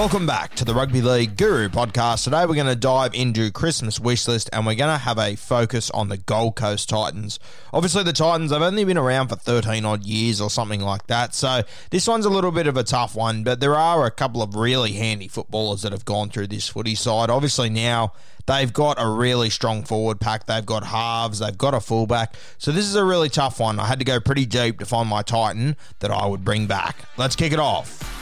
Welcome back to the Rugby League Guru podcast. Today we're going to dive into Christmas wish list and we're going to have a focus on the Gold Coast Titans. Obviously, the Titans have only been around for 13 odd years or something like that, so this one's a little bit of a tough one, but there are a couple of really handy footballers that have gone through this footy side. Obviously, now they've got a really strong forward pack, they've got halves, they've got a fullback, so this is a really tough one. I had to go pretty deep to find my Titan that I would bring back. Let's kick it off.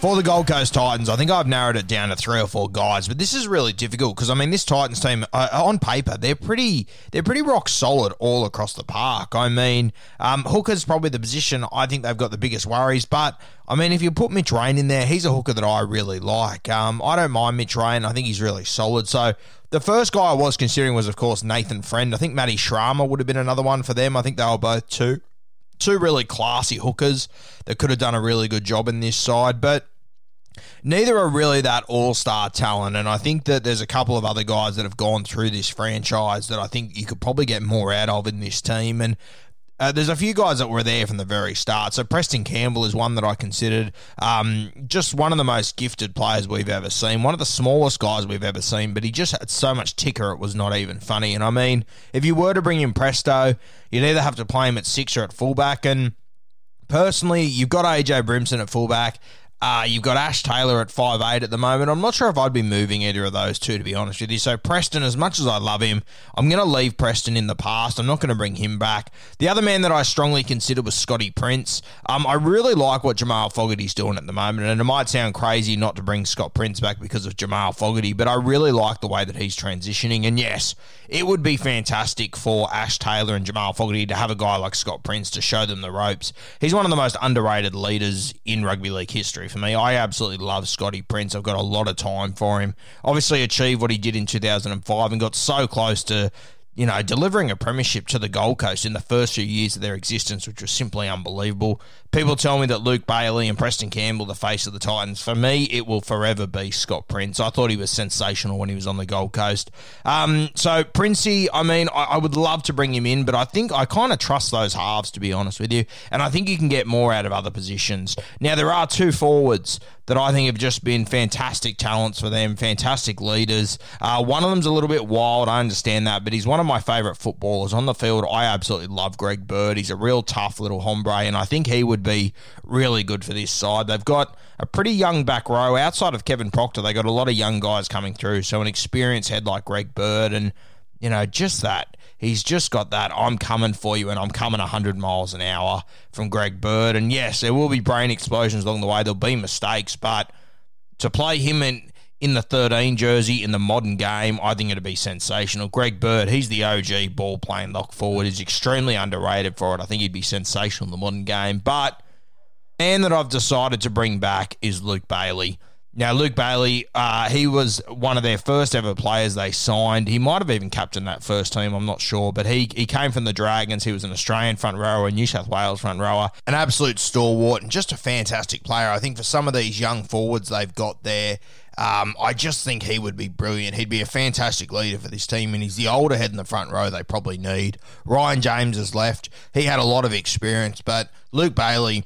For the Gold Coast Titans, I think I've narrowed it down to three or four guys, but this is really difficult because I mean, this Titans team uh, on paper they're pretty they're pretty rock solid all across the park. I mean, um, hooker's probably the position I think they've got the biggest worries, but I mean, if you put Mitch Rein in there, he's a hooker that I really like. Um, I don't mind Mitch Rein; I think he's really solid. So the first guy I was considering was, of course, Nathan Friend. I think Matty Srama would have been another one for them. I think they were both two two really classy hookers that could have done a really good job in this side, but neither are really that all star talent. And I think that there's a couple of other guys that have gone through this franchise that I think you could probably get more out of in this team. And uh, there's a few guys that were there from the very start. So Preston Campbell is one that I considered um, just one of the most gifted players we've ever seen, one of the smallest guys we've ever seen, but he just had so much ticker it was not even funny. And I mean, if you were to bring in Presto, you'd either have to play him at six or at fullback. And personally, you've got AJ Brimson at fullback. Uh, you've got Ash Taylor at five eight at the moment. I'm not sure if I'd be moving either of those two, to be honest with you. So, Preston, as much as I love him, I'm going to leave Preston in the past. I'm not going to bring him back. The other man that I strongly consider was Scotty Prince. Um, I really like what Jamal Fogarty's doing at the moment, and it might sound crazy not to bring Scott Prince back because of Jamal Fogarty, but I really like the way that he's transitioning. And yes, it would be fantastic for Ash Taylor and Jamal Fogarty to have a guy like Scott Prince to show them the ropes. He's one of the most underrated leaders in rugby league history for me. I absolutely love Scotty Prince. I've got a lot of time for him. Obviously, achieved what he did in 2005 and got so close to you know, delivering a premiership to the Gold Coast in the first few years of their existence, which was simply unbelievable. People tell me that Luke Bailey and Preston Campbell, the face of the Titans, for me, it will forever be Scott Prince. I thought he was sensational when he was on the Gold Coast. Um, so, Princey, I mean, I, I would love to bring him in, but I think I kind of trust those halves, to be honest with you. And I think you can get more out of other positions. Now, there are two forwards that I think have just been fantastic talents for them, fantastic leaders. Uh, one of them's a little bit wild, I understand that, but he's one of my favourite footballers on the field. I absolutely love Greg Bird. He's a real tough little hombre, and I think he would be really good for this side. They've got a pretty young back row outside of Kevin Proctor. They got a lot of young guys coming through, so an experienced head like Greg Bird, and you know just that. He's just got that I'm coming for you and I'm coming 100 miles an hour from Greg Bird. And yes, there will be brain explosions along the way. There'll be mistakes, but to play him in in the 13 jersey in the modern game, I think it'd be sensational. Greg Bird, he's the OG ball playing lock forward. He's extremely underrated for it. I think he'd be sensational in the modern game. But man that I've decided to bring back is Luke Bailey. Now, Luke Bailey, uh, he was one of their first ever players they signed. He might have even captained that first team, I'm not sure, but he, he came from the Dragons. He was an Australian front rower, a New South Wales front rower, an absolute stalwart, and just a fantastic player. I think for some of these young forwards they've got there, Um, I just think he would be brilliant. He'd be a fantastic leader for this team, and he's the older head in the front row they probably need. Ryan James has left. He had a lot of experience, but Luke Bailey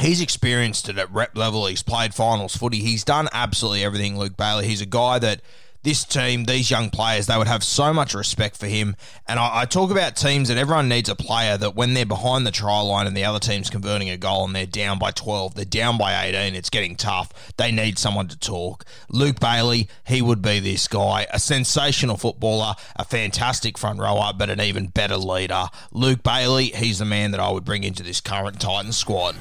he's experienced it at rep level. He's played finals footy. He's done absolutely everything, Luke Bailey. He's a guy that this team, these young players, they would have so much respect for him. And I, I, talk about teams that everyone needs a player that when they're behind the try line and the other team's converting a goal and they're down by 12, they're down by 18, it's getting tough. They need someone to talk. Luke Bailey, he would be this guy. A sensational footballer, a fantastic front rower, but an even better leader. Luke Bailey, he's the man that I would bring into this current Titans squad.